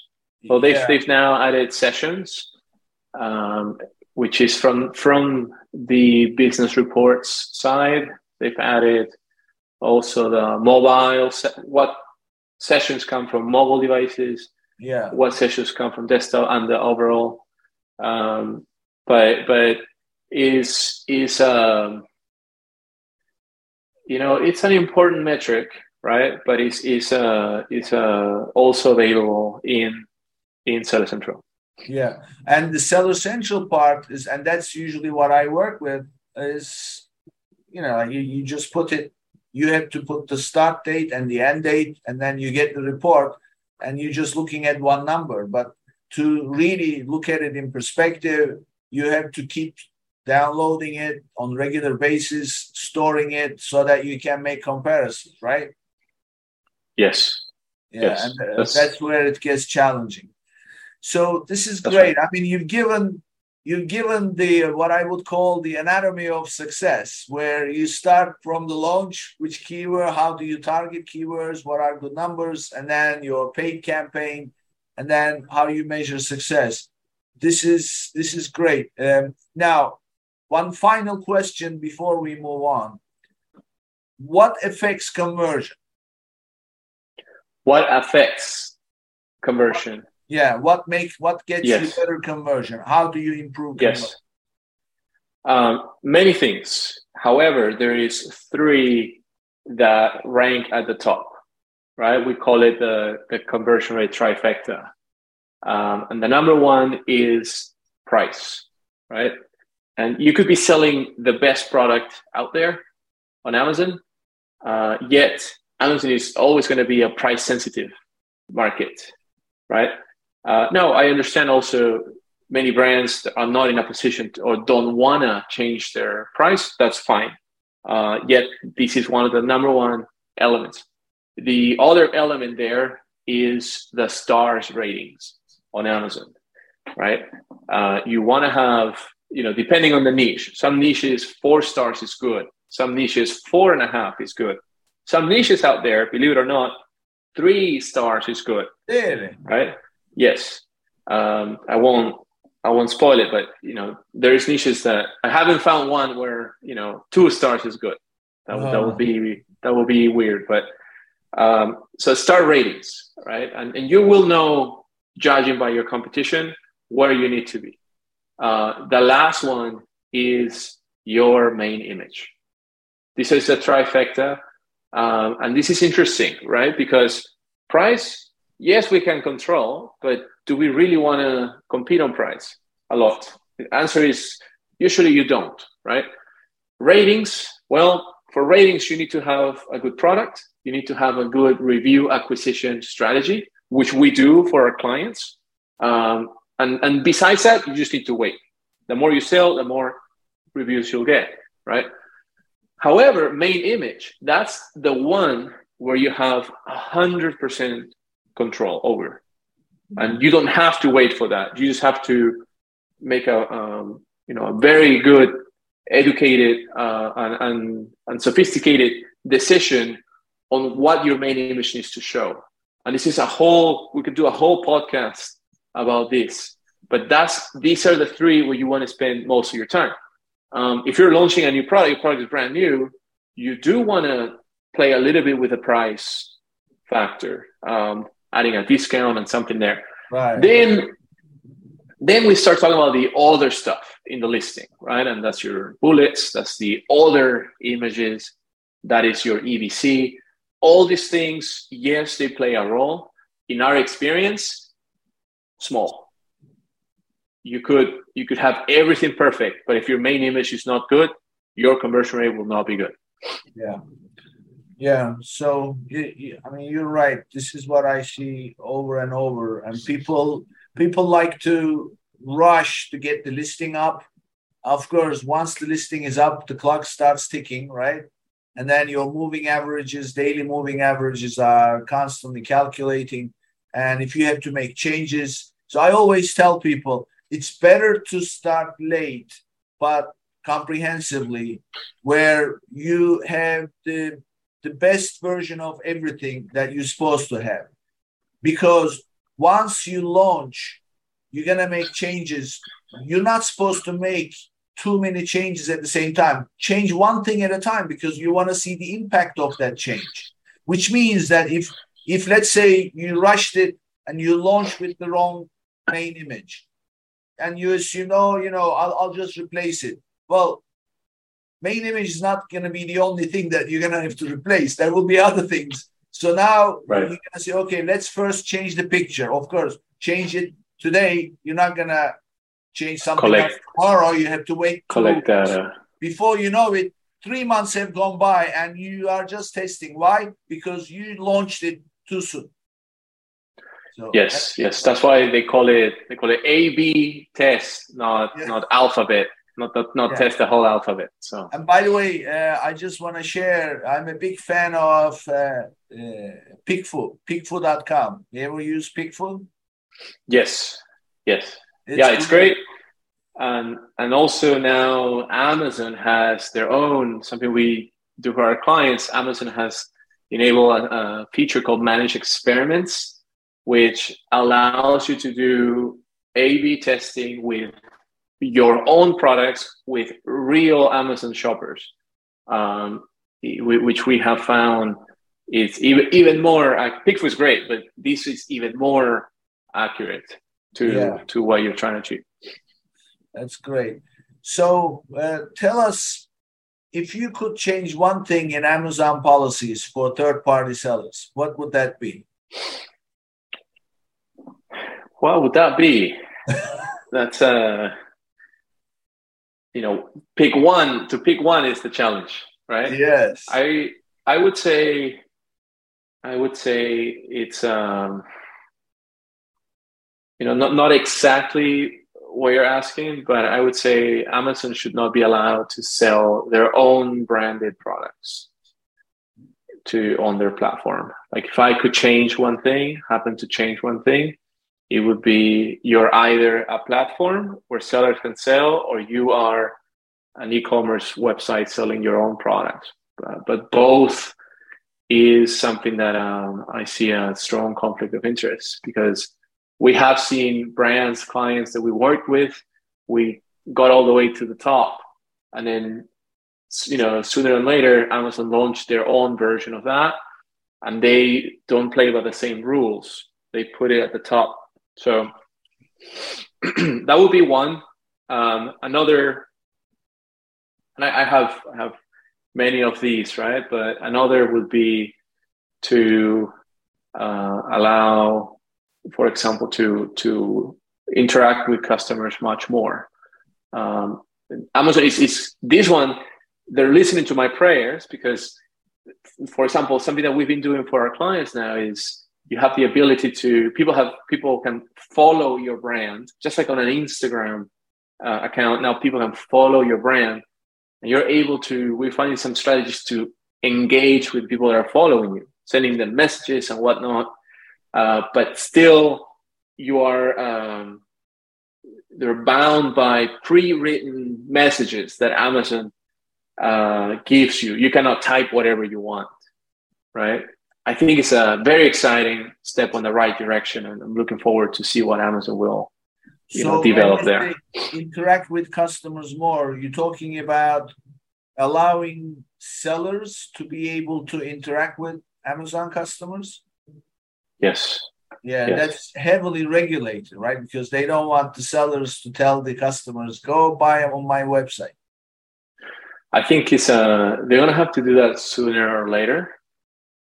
Well, they've yeah. they've now added sessions, um, which is from from the business reports side. They've added also the mobile se- what sessions come from mobile devices. Yeah. What sessions come from desktop and the overall. Um, but but is is um, you know it's an important metric, right? But it's is uh, is uh, also available in in Seller Central. Yeah, and the seller central part is, and that's usually what I work with is, you know, you, you just put it, you have to put the start date and the end date, and then you get the report, and you're just looking at one number. But to really look at it in perspective, you have to keep downloading it on regular basis, storing it so that you can make comparisons, right? Yes. Yeah, yes. and uh, that's, that's where it gets challenging. So this is great. Right. I mean, you've given you've given the what I would call the anatomy of success, where you start from the launch, which keyword, how do you target keywords, what are the numbers, and then your paid campaign, and then how you measure success. This is this is great. Um, now, one final question before we move on: What affects conversion? What affects conversion? Yeah, what makes what gets yes. you better conversion? How do you improve? Yes, um, many things. However, there is three that rank at the top. Right, we call it the the conversion rate trifecta, um, and the number one is price. Right, and you could be selling the best product out there on Amazon, uh, yet Amazon is always going to be a price sensitive market, right? Uh, no, I understand also many brands are not in a position to, or don't want to change their price. That's fine. Uh, yet this is one of the number one elements. The other element there is the stars ratings on Amazon, right? Uh, you want to have, you know, depending on the niche, some niches, four stars is good. Some niches, four and a half is good. Some niches out there, believe it or not, three stars is good. Really? Right? Yes. Um, I won't I won't spoil it, but you know, there's niches that I haven't found one where you know two stars is good. That would, oh. that would be that would be weird. But um, so star ratings, right? And and you will know judging by your competition where you need to be. Uh, the last one is your main image. This is a trifecta, um, and this is interesting, right? Because price, yes, we can control, but do we really want to compete on price a lot? The answer is usually you don't, right? Ratings, well, for ratings, you need to have a good product. You need to have a good review acquisition strategy, which we do for our clients. Um, and, and besides that, you just need to wait. The more you sell, the more reviews you'll get, right? However, main image, that's the one where you have 100% control over. And you don't have to wait for that. You just have to make a um, you know a very good educated uh, and, and, and sophisticated decision on what your main image needs to show. And this is a whole we could do a whole podcast about this but that's these are the three where you want to spend most of your time. Um, if you're launching a new product your product is brand new you do want to play a little bit with the price factor. Um, adding a discount and something there. Right. Then then we start talking about the other stuff in the listing, right? And that's your bullets, that's the other images, that is your EBC. All these things, yes, they play a role. In our experience, small. You could you could have everything perfect, but if your main image is not good, your conversion rate will not be good. Yeah. Yeah, so I mean, you're right. This is what I see over and over, and people people like to rush to get the listing up. Of course, once the listing is up, the clock starts ticking, right? And then your moving averages, daily moving averages are constantly calculating. And if you have to make changes, so I always tell people it's better to start late, but comprehensively, where you have the the best version of everything that you're supposed to have. Because once you launch, you're going to make changes. You're not supposed to make too many changes at the same time. Change one thing at a time because you want to see the impact of that change. Which means that if if let's say you rushed it and you launched with the wrong main image and you assume, oh, you know, I'll, I'll just replace it. Well, main image is not going to be the only thing that you're going to have to replace. There will be other things. So now right. you're going to say, okay, let's first change the picture. Of course, change it today. You're not going to change something collect, tomorrow. You have to wait. Collect data. Before you know it, three months have gone by and you are just testing. Why? Because you launched it too soon. So yes, that's, yes, that's why they call it they call it A B test, not yeah. not alphabet not not, not yeah. test the whole alphabet. So. And by the way, uh, I just want to share. I'm a big fan of uh, uh, PickFu. PickFu.com. You ever use PickFu? Yes. Yes. It's yeah, it's great. And and also now Amazon has their own something we do for our clients. Amazon has enabled a, a feature called Manage Experiments, which allows you to do A/B testing with your own products with real Amazon shoppers, um, which we have found is even even more. Uh, PickFu is great, but this is even more accurate to yeah. to what you're trying to achieve. That's great. So uh, tell us if you could change one thing in Amazon policies for third party sellers, what would that be? What would that be? *laughs* That's uh you know, pick one. To pick one is the challenge, right? Yes. I I would say, I would say it's um, you know, not not exactly what you're asking, but I would say Amazon should not be allowed to sell their own branded products to on their platform. Like if I could change one thing, happen to change one thing, it would be you're either a platform where sellers can sell or you are an e-commerce website selling your own products uh, but both is something that um, i see a strong conflict of interest because we have seen brands, clients that we worked with, we got all the way to the top, and then you know sooner than later, Amazon launched their own version of that, and they don't play by the same rules. They put it at the top. So *clears throat* that would be one. Um, another, and I, I have I have many of these, right? But another would be to uh, allow, for example, to to interact with customers much more. Um, Amazon is, is this one. They're listening to my prayers because, for example, something that we've been doing for our clients now is you have the ability to people have people can follow your brand just like on an Instagram uh, account. Now people can follow your brand, and you're able to. We're finding some strategies to engage with people that are following you sending them messages and whatnot. Uh, but still, you are um, they're bound by pre-written messages that Amazon uh, gives you. You cannot type whatever you want, right? I think it's a very exciting step on the right direction, and I'm looking forward to see what Amazon will, you so know, develop there. Interact with customers more. You're talking about allowing sellers to be able to interact with Amazon customers? Yes. Yeah, yes. that's heavily regulated, right? Because they don't want the sellers to tell the customers, go buy on my website. I think it's uh, they're gonna have to do that sooner or later.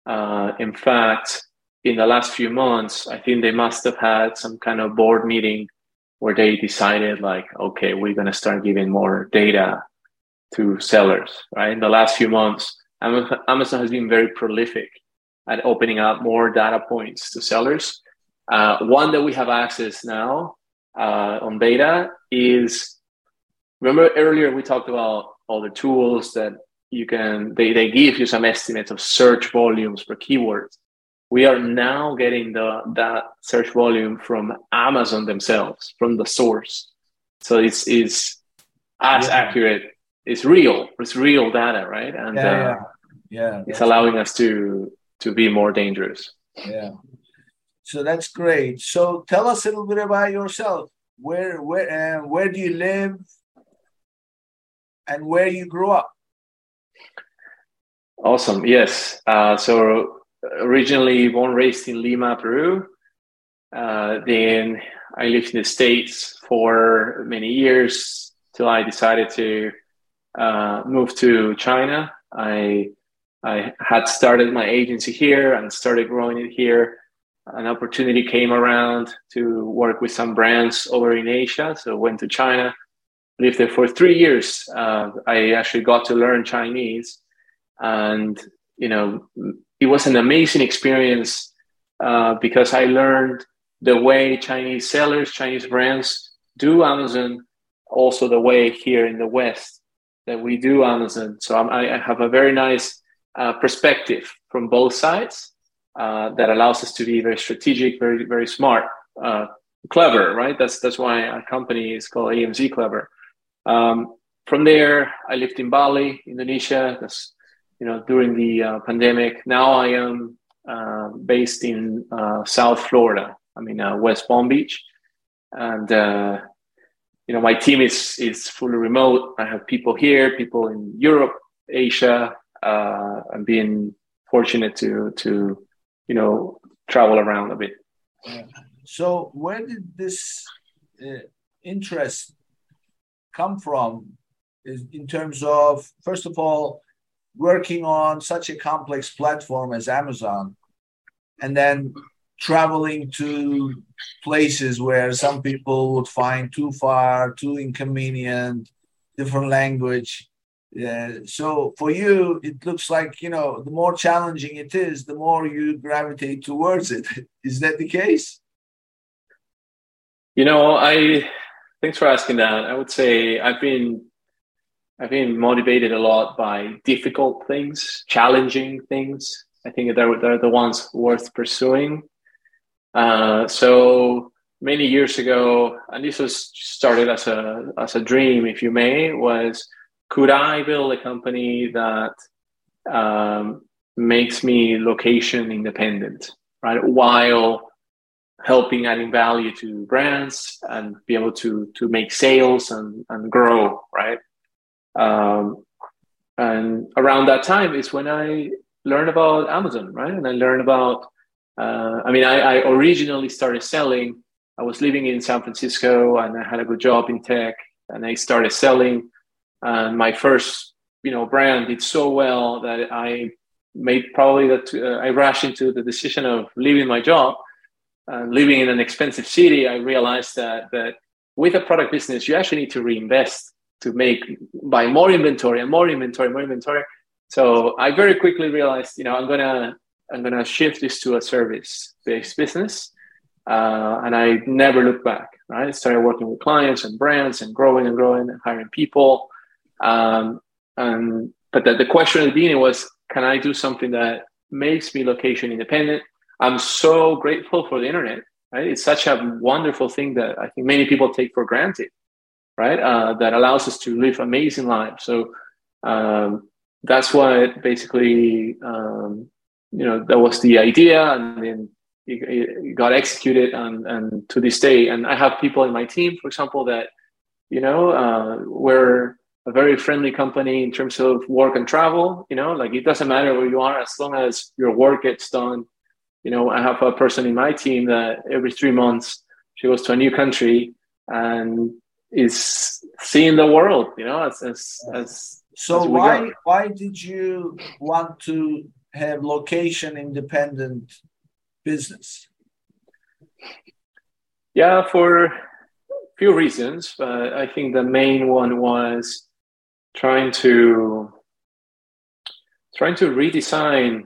Uh, in fact, in the last few months, I think they must have had some kind of board meeting where they decided, like, okay, we're gonna start giving more data to sellers. Right? In the last few months, Amazon has been very prolific at opening up more data points to sellers. Uh, one that we have access now uh, on beta is remember earlier we talked about all the tools that you can they, they give you some estimates of search volumes per keywords we are now getting the that search volume from amazon themselves from the source so it's it's as yeah. accurate it's real it's real data right and yeah, uh, yeah. yeah it's allowing us to to be more dangerous. Yeah. So that's great. So tell us a little bit about yourself. Where where uh, where do you live, and where you grew up? Awesome. Yes. Uh, so originally born raised in Lima, Peru. Uh, then I lived in the States for many years till I decided to uh, move to China. I I had started my agency here and started growing it here. An opportunity came around to work with some brands over in Asia. So went to China, lived there for three years. Uh, I actually got to learn Chinese, and you know it was an amazing experience uh, because I learned the way Chinese sellers, Chinese brands do Amazon, also the way here in the West that we do Amazon. So I'm, I have a very nice uh, perspective from both sides uh, that allows us to be very strategic, very very smart, uh, clever. Right. That's that's why our company is called AMZ Clever. Um, from there, I lived in Bali, Indonesia. That's you know during the uh, pandemic. Now I am uh, based in uh, South Florida. I mean West Palm Beach, and you know my team is is fully remote. I have people here, people in Europe, Asia, uh, and being fortunate to to you know travel around a bit. So where did this uh, interest come from? Is in terms of first of all working on such a complex platform as Amazon, and then traveling to places where some people would find too far, too inconvenient, different language. Yeah. So for you, it looks like you know the more challenging it is, the more you gravitate towards it. *laughs* Is that the case? You know, I thanks for asking that. I would say I've been I've been motivated a lot by difficult things, challenging things. I think they're, they're the ones worth pursuing. Uh, so many years ago, and this was started as a as a dream, if you may, was could I build a company that um, makes me location independent, right? While helping adding value to brands and be able to to make sales and and grow right um, and around that time is when i learned about amazon right? And i learned about uh, i mean I, I originally started selling i was living in san francisco and i had a good job in tech and i started selling. And my first you know brand did so well that i made probably that uh, i rushed into the decision of leaving my job. Uh, living in an expensive city, I realized that that with a product business, you actually need to reinvest to make buy more inventory and more inventory, more inventory. So I very quickly realized, you know, I'm gonna I'm gonna shift this to a service based business, uh, and I never looked back. Right, started working with clients and brands and growing and growing and hiring people. Um, and but the, the question at the beginning was, can I do something that makes me location independent? I'm so grateful for the internet. Right, it's such a wonderful thing that I think many people take for granted. Right, uh, that allows us to live amazing lives. So um, that's what basically um, you know that was the idea, and then it, it got executed, and, and to this day, and I have people in my team, for example, that you know uh, we're a very friendly company in terms of work and travel. You know, like it doesn't matter where you are as long as your work gets done you know, I have a person in my team that every three months she goes to a new country and is seeing the world, you know, as as, as so as why go. why did you want to have location independent business? Yeah, for a few reasons, but I think the main one was trying to trying to redesign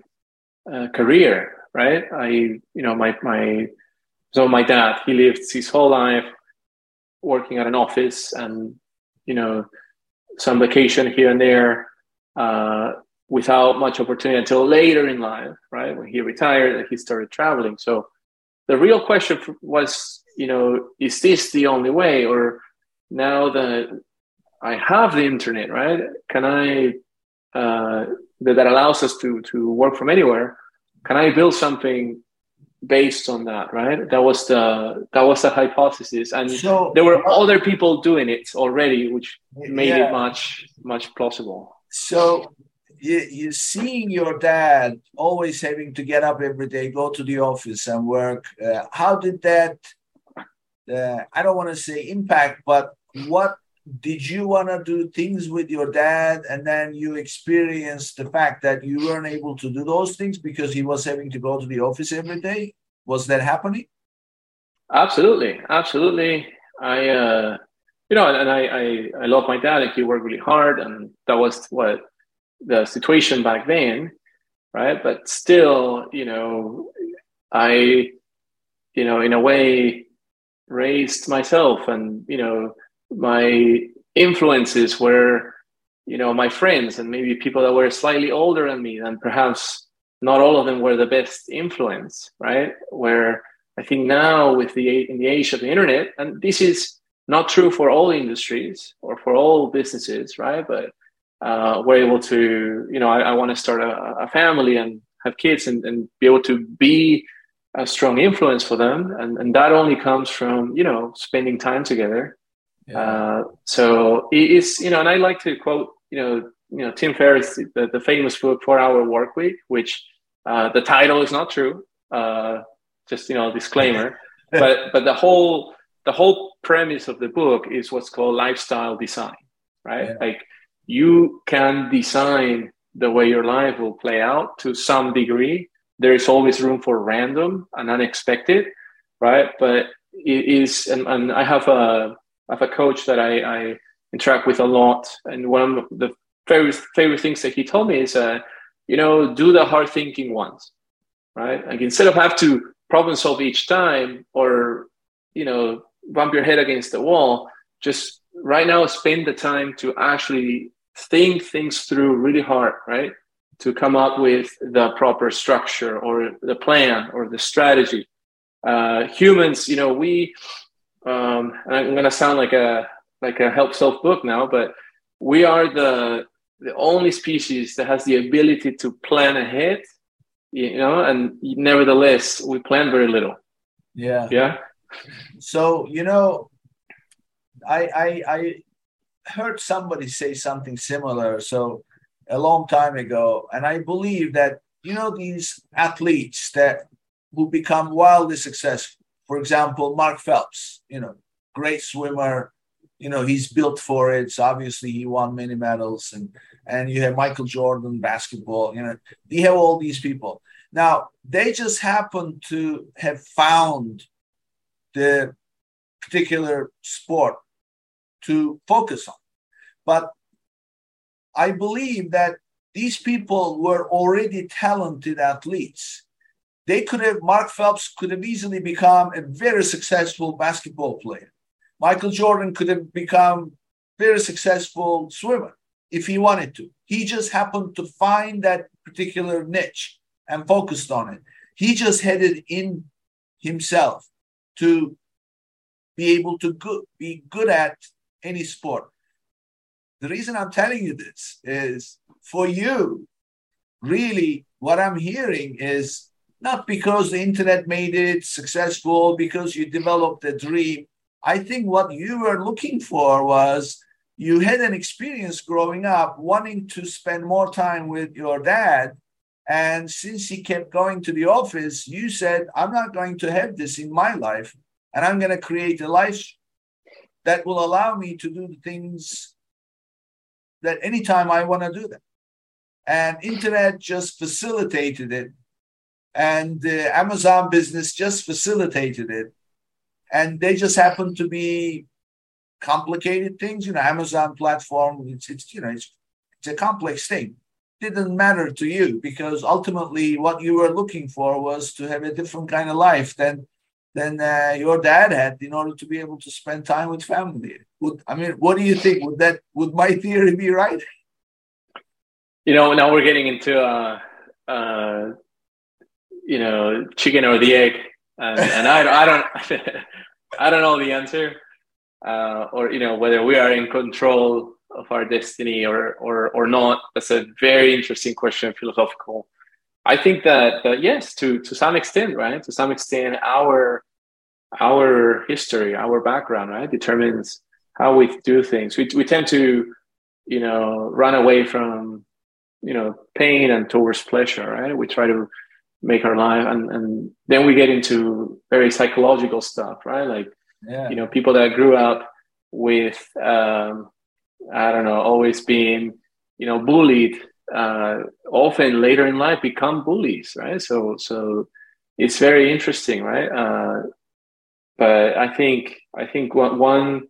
a career right? I, you know, my, my, so my dad, he lived his whole life working at an office and, you know, some vacation here and there, uh, without much opportunity until later in life, right? When he retired and he started traveling. So the real question was, you know, is this the only way? Or now that I have the internet, right? Can I, uh, that, that allows us to, to work from anywhere? can I build something based on that right? That was the that was the hypothesis. And so, there were other people doing it already which made yeah. it much much plausible. So you, you seeing your dad always having to get up every day go to the office and work uh, how did that uh, i don't want to say impact but what did you want to do things with your dad and then you experienced the fact that you weren't able to do those things because he was having to go to the office every day? Was that happening? Absolutely absolutely. I uh you know and i i, I love my dad and he worked really hard and that was what the situation back then right? But still you know i you know in a way raised myself and you know my influences were you know my friends and maybe people that were slightly older than me and perhaps not all of them were the best influence right? Where i think now with the in the age of the internet and this is not true for all industries or for all businesses right? But uh, we're able to you know i, I want to start a, a, family and have kids and, and be able to be a strong influence for them. And, and that only comes from you know spending time together yeah. Uh, so it is, you know, and I like to quote, you know, you know, Tim Ferriss, the, the famous book Four Hour Work Week, which uh, the title is not true. Uh, just you know, disclaimer. *laughs* but but the whole the whole premise of the book is what's called lifestyle design, right? Yeah. Like you can design the way your life will play out to some degree. There is always room for random and unexpected, right? But it is, and, and I have a I have a coach that I, I interact with a lot, and one of the favorite favorite things that he told me is, uh, you know, do the hard thinking once, right? Like instead of have to problem solve each time or you know bump your head against the wall, just right now spend the time to actually think things through really hard, right? To come up with the proper structure or the plan or the strategy. Uh, humans, you know, we um, and I'm going to sound like a like a help self book now, but we are the the only species that has the ability to plan ahead, you know, and nevertheless we plan very little, Yeah. Yeah. So you know, I I I heard somebody say something similar. So a long time ago, and I believe that you know these athletes that who become wildly successful. For example, Mark Phelps, you know, great swimmer. You know, he's built for it. So obviously, he won many medals, and and you have Michael Jordan, basketball. You know, you have all these people. Now they just happen to have found the particular sport to focus on, but I believe that these people were already talented athletes they could have, Mark Phelps could have easily become a very successful basketball player. Michael Jordan could have become a very successful swimmer if he wanted to. He just happened to find that particular niche and focused on it. He just had it in himself to be able to go, be good at any sport. The reason I'm telling you this is for you, really, what I'm hearing is not because the internet made it successful, because you developed a dream. I think what you were looking for was you had an experience growing up wanting to spend more time with your dad. And since he kept going to the office, you said, I'm not going to have this in my life. And I'm going to create a life that will allow me to do the things that anytime I want to do them. And internet just facilitated it and the Amazon business just facilitated it. And they just happen to be complicated things. You know, Amazon platform, it's, it's you know, it's, it's a complex thing. Didn't matter to you because ultimately what you were looking for was to have a different kind of life than than uh, your dad had in order to be able to spend time with family. Would I mean, what do you think? Would that would my theory be right? You know, now we're getting into uh, uh, you know, chicken or the egg, and, and I, I don't, *laughs* I don't know the answer, uh, or you know, whether we are in control of our destiny or or or not. That's a very interesting question, philosophical. I think that, that yes, to to some extent, right? To some extent, our our history, our background, right, determines how we do things. We we tend to, you know, run away from, you know, pain and towards pleasure, right? We try to make our life and, and then we get into very psychological stuff right? Like yeah. you know people that grew up with um, i don't know always being you know bullied uh, often later in life become bullies right? So so it's very interesting right? Uh, but i think i think one, one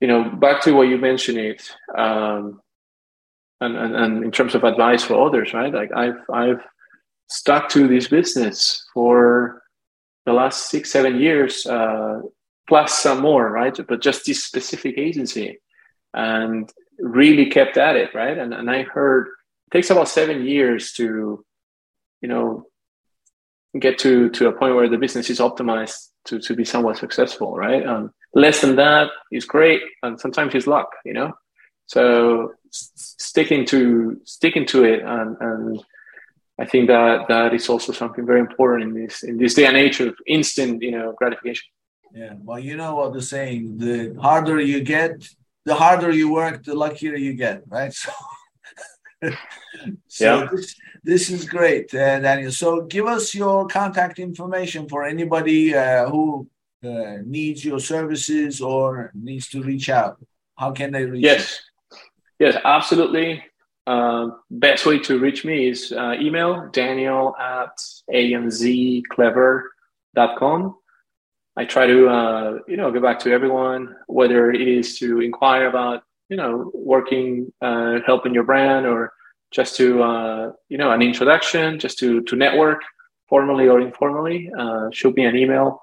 you know back to what you mentioned it um, and, and, and in terms of advice for others right? Like i've i've stuck to this business for the last six, seven years, uh, plus some more, right? But just this specific agency and really kept at it, right? And, and I heard it takes about seven years to, you know, get to, to a point where the business is optimized to, to be somewhat successful, right? Um, less than that is great. And sometimes it's luck, you know? So sticking to, sticking to it and, and, I think that that is also something very important in this in this day and age of instant, you know, gratification. Yeah, well, you know what they're saying: the harder you get, the harder you work, the luckier you get, right? *laughs* So, so yeah. this, this is great, uh, Daniel. So, give us your contact information for anybody uh, who uh, needs your services or needs to reach out. How can they reach? Yes, you? yes, absolutely. Uh, best way to reach me is uh, email daniel at amzclever.com. I try to, uh, you know, get back to everyone, whether it is to inquire about, you know, working, uh, helping your brand or just to, uh, you know, an introduction, just to, to network formally or informally, uh, shoot me an email.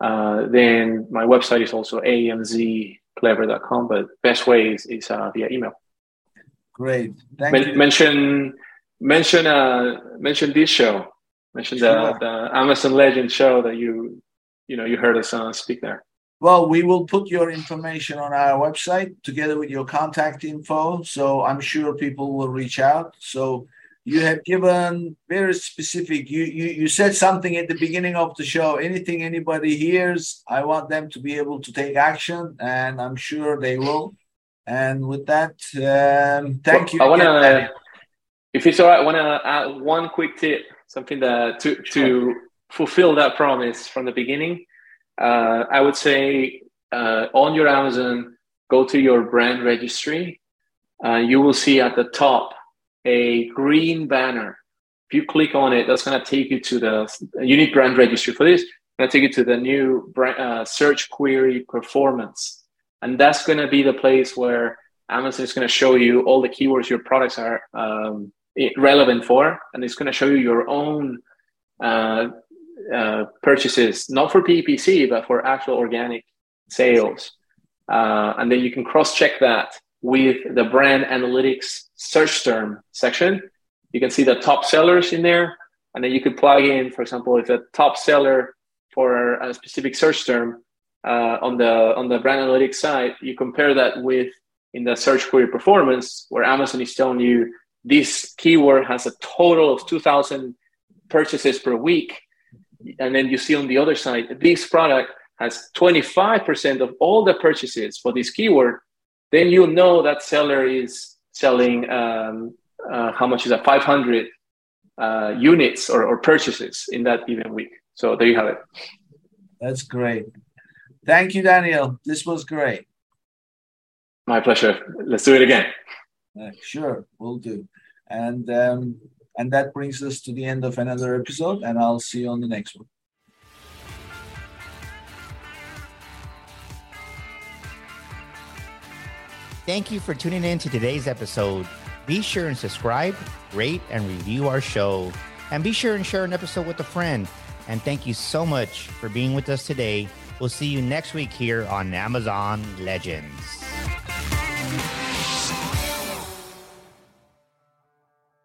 then my website is also amzclever.com, but best way is, is via email. Great. Thank Men- you. Mention mention uh mention this show. Mention sure. the, the Amazon Legend show that you you know you heard us uh, speak there. Well, we will put your information on our website together with your contact info. So I'm sure people will reach out. So you have given very specific. You, you you said something at the beginning of the show. Anything anybody hears, I want them to be able to take action, and I'm sure they will. And with that, um, thank well, you. I want to, if it's all right, I want to add one quick tip, something that to to fulfill that promise from the beginning. Uh, I would say uh, on your Amazon, go to your brand registry. Uh, you will see at the top a green banner. If you click on it, that's going to take you to the unique brand registry for this. Going to take you to the new brand, uh, search query performance, and that's going to be the place where Amazon is going to show you all the keywords your products are um, relevant for, and it's going to show you your own uh, uh, purchases, not for PPC, but for actual organic sales. Uh, and then you can cross check that with the brand analytics search term section. You can see the top sellers in there. And then you could plug in, for example, if a top seller for a specific search term uh, on the on the brand analytics side, you compare that with in the search query performance, where Amazon is telling you this keyword has a total of 2,000 purchases per week. And then you see on the other side, this product has 25% of all the purchases for this keyword, then you know that seller is selling um, uh, how much is that 500 uh, units or, or purchases in that even week. So there you have it. That's great. Thank you, Daniel. This was great. My pleasure. Let's do it again. Uh, sure, we'll do. And um, and that brings us to the end of another episode. And I'll see you on the next one. Thank you for tuning in to today's episode. Be sure and subscribe, rate, and review our show. And be sure and share an episode with a friend. And thank you so much for being with us today. We'll see you next week here on Amazon Legends.